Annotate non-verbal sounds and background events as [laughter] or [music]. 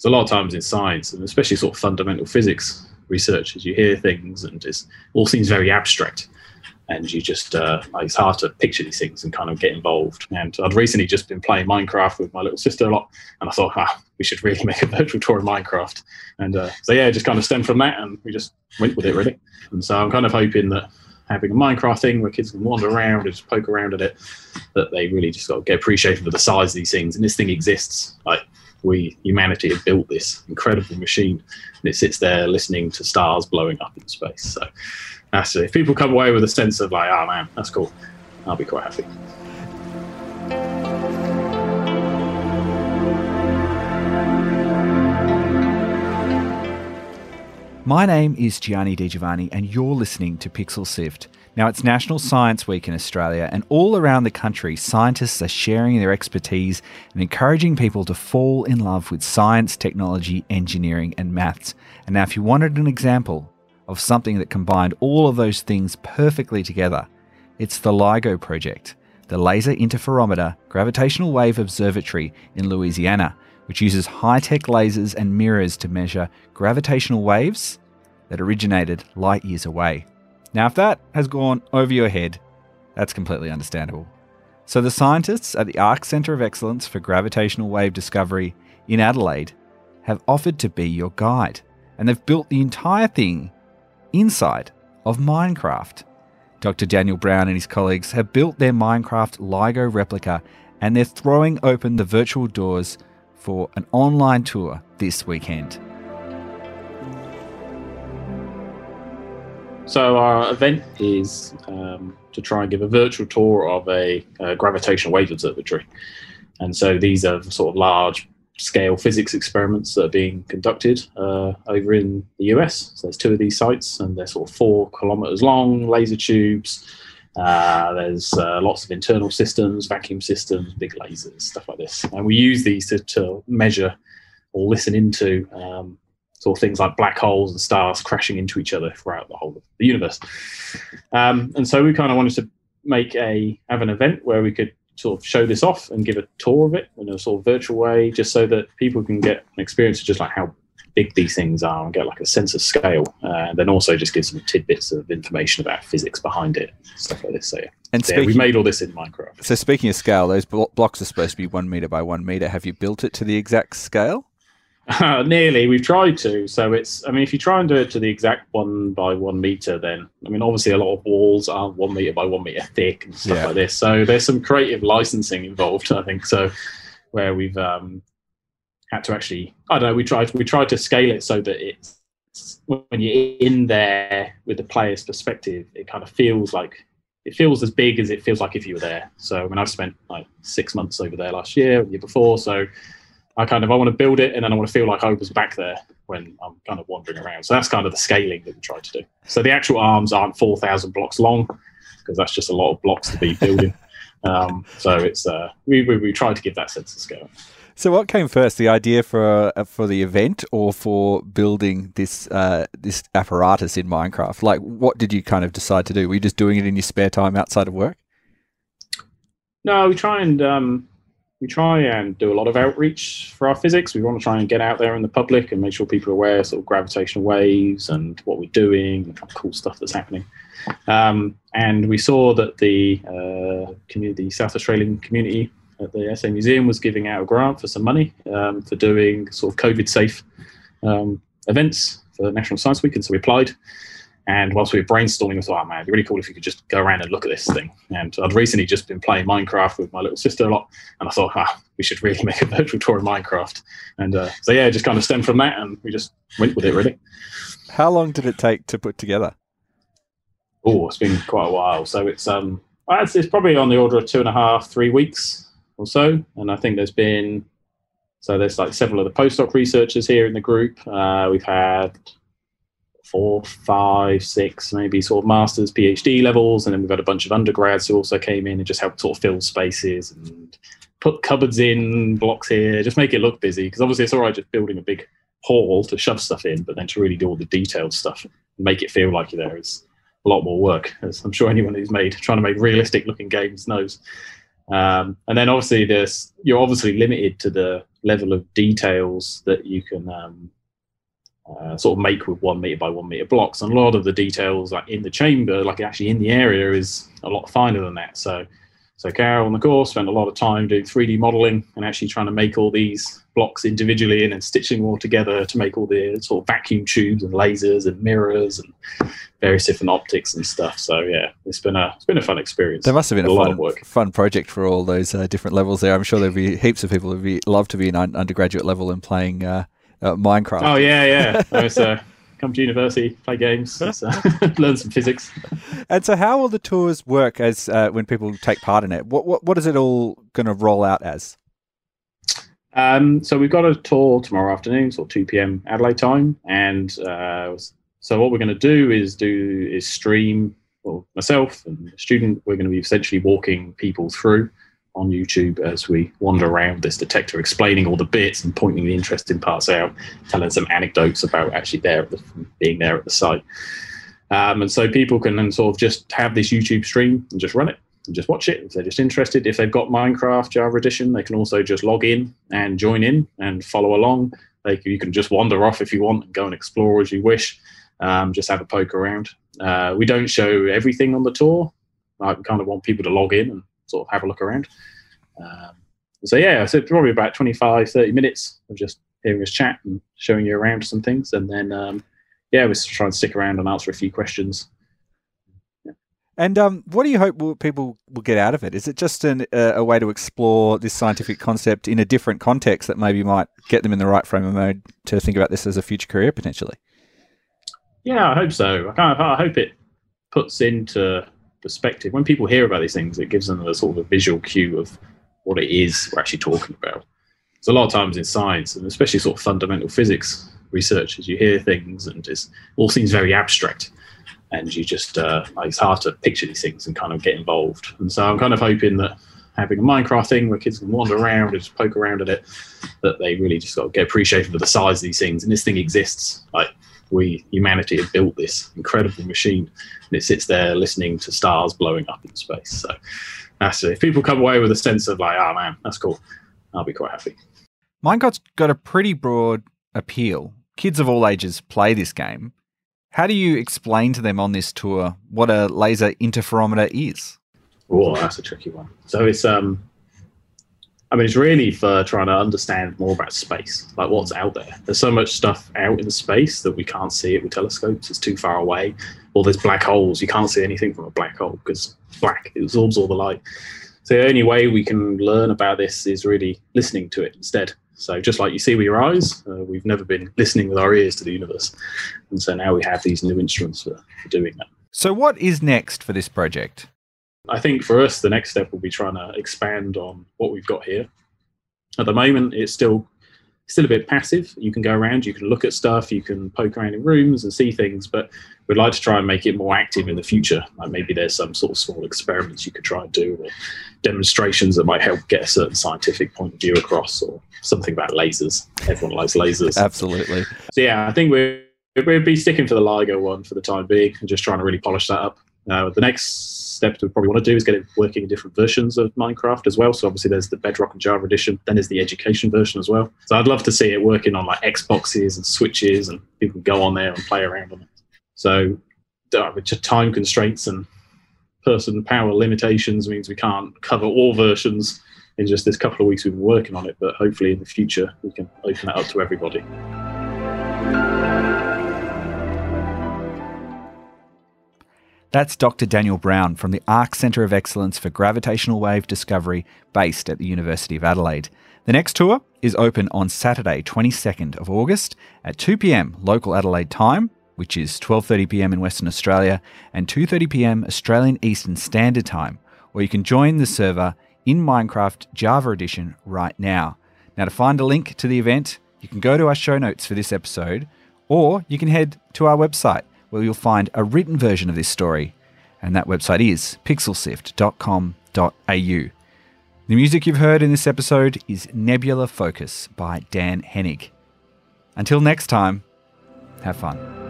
So a lot of times in science, and especially sort of fundamental physics research, as you hear things and it all seems very abstract and you just uh, it's hard to picture these things and kind of get involved. And I'd recently just been playing Minecraft with my little sister a lot, and I thought, ah, we should really [laughs] make a virtual tour of Minecraft. And uh, so yeah, just kind of stemmed from that, and we just went with it really. And so I'm kind of hoping that having a Minecraft thing where kids can wander around and just poke around at it, that they really just got to get appreciated for the size of these things. And this thing exists. Like we, humanity, have built this incredible machine, and it sits there listening to stars blowing up in space. So that's it. If people come away with a sense of like, oh man, that's cool, I'll be quite happy. My name is Gianni Di Giovanni, and you're listening to Pixel Sift. Now, it's National Science Week in Australia, and all around the country, scientists are sharing their expertise and encouraging people to fall in love with science, technology, engineering, and maths. And now, if you wanted an example of something that combined all of those things perfectly together. It's the LIGO project, the Laser Interferometer Gravitational Wave Observatory in Louisiana, which uses high tech lasers and mirrors to measure gravitational waves that originated light years away. Now, if that has gone over your head, that's completely understandable. So, the scientists at the ARC Centre of Excellence for Gravitational Wave Discovery in Adelaide have offered to be your guide, and they've built the entire thing inside of Minecraft. Dr. Daniel Brown and his colleagues have built their Minecraft LIGO replica and they're throwing open the virtual doors for an online tour this weekend. So, our event is um, to try and give a virtual tour of a, a gravitational wave observatory. And so, these are sort of large scale physics experiments that are being conducted uh, over in the US. So there's two of these sites, and they're sort of four kilometers long, laser tubes. Uh, there's uh, lots of internal systems, vacuum systems, big lasers, stuff like this. And we use these to, to measure or listen into um, sort of things like black holes and stars crashing into each other throughout the whole of the universe. Um, and so we kind of wanted to make a have an event where we could sort of show this off and give a tour of it in a sort of virtual way, just so that people can get an experience of just like how big these things are and get like a sense of scale. Uh, and then also just give some tidbits of information about physics behind it, stuff like this. So yeah. And speaking, yeah, we made all this in Minecraft. So speaking of scale, those blocks are supposed to be one meter by one meter. Have you built it to the exact scale? Uh, [laughs] nearly. We've tried to. So it's, I mean, if you try and do it to the exact one by one meter, then, I mean, obviously a lot of walls are one meter by one meter thick and stuff yeah. like this. So there's some creative licensing involved, I think. So where we've um, had to actually, I don't know, we tried, we tried to scale it so that it's, when you're in there with the player's perspective, it kind of feels like it feels as big as it feels like if you were there. So I mean, I've spent like six months over there last year, year before. So I kind of I want to build it and then I want to feel like I was back there when I'm kind of wandering around. So that's kind of the scaling that we try to do. So the actual arms aren't four thousand blocks long because that's just a lot of blocks to be building. [laughs] um, so it's uh, we, we we try to give that sense of scale. So what came first, the idea for uh, for the event or for building this uh, this apparatus in Minecraft? Like, what did you kind of decide to do? Were you just doing it in your spare time outside of work? No, we try and um, we try and do a lot of outreach for our physics. We want to try and get out there in the public and make sure people are aware of sort of gravitational waves and what we're doing and cool stuff that's happening. Um, and we saw that the uh, community, South Australian community at the SA Museum was giving out a grant for some money um, for doing sort of COVID safe um, events for National Science Week. And so we applied. And whilst we were brainstorming, I thought, oh man, it'd be really cool if you could just go around and look at this thing. And I'd recently just been playing Minecraft with my little sister a lot, and I thought, ah, we should really [laughs] make a virtual tour of Minecraft. And uh, so yeah, just kind of stemmed from that, and we just went with it really. How long did it take to put together? Oh, it's been quite a while. So it's um, it's, it's probably on the order of two and a half, three weeks or so. And I think there's been so there's like several of the postdoc researchers here in the group. Uh, we've had four, five, six, maybe sort of masters, PhD levels, and then we've had a bunch of undergrads who also came in and just helped sort of fill spaces and put cupboards in, blocks here, just make it look busy. Because obviously it's all right just building a big hall to shove stuff in, but then to really do all the detailed stuff and make it feel like you're there is a lot more work, as I'm sure anyone who's made trying to make realistic looking games knows. Um, and then obviously there's you're obviously limited to the level of details that you can um, uh, sort of make with one meter by one meter blocks. And a lot of the details like in the chamber, like actually in the area, is a lot finer than that. So so Carol on the course spent a lot of time doing 3D modeling and actually trying to make all these blocks individually and then stitching them all together to make all the sort of vacuum tubes and lasers and mirrors and various different optics and stuff. So yeah, it's been a it's been a fun experience. There must have been a, a fun, work. fun project for all those uh, different levels there. I'm sure there'd be heaps of people who'd be love to be in un- undergraduate level and playing uh, uh, Minecraft. Oh yeah, yeah. was, uh, come to university, play games, [laughs] [laughs] learn some physics. And so, how will the tours work as uh, when people take part in it? What what, what is it all going to roll out as? Um, so we've got a tour tomorrow afternoon, sort of two p.m. Adelaide time, and uh, so what we're going to do is do is stream. Well, myself and the student, we're going to be essentially walking people through on YouTube as we wander around this detector, explaining all the bits and pointing the interesting parts out, telling some anecdotes about actually there the, being there at the site. Um, and so people can then sort of just have this YouTube stream and just run it and just watch it if they're just interested. If they've got Minecraft Java Edition, they can also just log in and join in and follow along. They, you can just wander off if you want and go and explore as you wish. Um, just have a poke around. Uh, we don't show everything on the tour. I kind of want people to log in and sort of have a look around. Um, so yeah, so probably about 25, 30 minutes of just hearing us chat and showing you around some things, and then um, yeah, we're trying to stick around and answer a few questions. And um, what do you hope will, people will get out of it? Is it just an, uh, a way to explore this scientific concept in a different context that maybe might get them in the right frame of mind to think about this as a future career potentially? Yeah, I hope so. I kind of I hope it puts into perspective. When people hear about these things, it gives them a sort of a visual cue of what it is we're actually talking about. So a lot of times in science, and especially sort of fundamental physics research, as you hear things and it all seems very abstract, and you just uh, it's hard to picture these things and kind of get involved. And so I'm kind of hoping that having a Minecraft thing where kids can wander around and just poke around at it, that they really just got to get appreciated for the size of these things. And this thing exists. Like we humanity have built this incredible machine, and it sits there listening to stars blowing up in space. So that's it. If people come away with a sense of like, oh man, that's cool, I'll be quite happy. Minecraft's got a pretty broad appeal. Kids of all ages play this game. How do you explain to them on this tour what a laser interferometer is? Oh, that's a tricky one. So it's um I mean, it's really for trying to understand more about space, like what's out there. There's so much stuff out in space that we can't see it with telescopes. It's too far away. Or there's black holes. You can't see anything from a black hole because black it absorbs all the light. So the only way we can learn about this is really listening to it instead. So just like you see with your eyes, uh, we've never been listening with our ears to the universe, and so now we have these new instruments for, for doing that. So what is next for this project? I think for us, the next step will be trying to expand on what we've got here. At the moment, it's still still a bit passive. You can go around, you can look at stuff, you can poke around in rooms and see things, but we'd like to try and make it more active in the future. Like maybe there's some sort of small experiments you could try and do, or demonstrations that might help get a certain scientific point of view across, or something about lasers. Everyone likes lasers. Absolutely. So yeah, I think we're we'll be sticking to the LIGO one for the time being and just trying to really polish that up. Uh, the next steps we probably want to do is get it working in different versions of Minecraft as well. So obviously there's the Bedrock and Java edition, then there's the education version as well. So I'd love to see it working on like Xboxes and Switches, and people go on there and play around on it. So uh, time constraints and person power limitations means we can't cover all versions in just this couple of weeks we've been working on it. But hopefully in the future we can open that up to everybody. That's Dr. Daniel Brown from the ARC Centre of Excellence for Gravitational Wave Discovery based at the University of Adelaide. The next tour is open on Saturday, 22nd of August at 2 p.m. local Adelaide time, which is 12:30 p.m. in Western Australia and 2:30 p.m. Australian Eastern Standard Time, or you can join the server in Minecraft Java Edition right now. Now to find a link to the event, you can go to our show notes for this episode or you can head to our website where you'll find a written version of this story, and that website is pixelsift.com.au. The music you've heard in this episode is Nebula Focus by Dan Hennig. Until next time, have fun.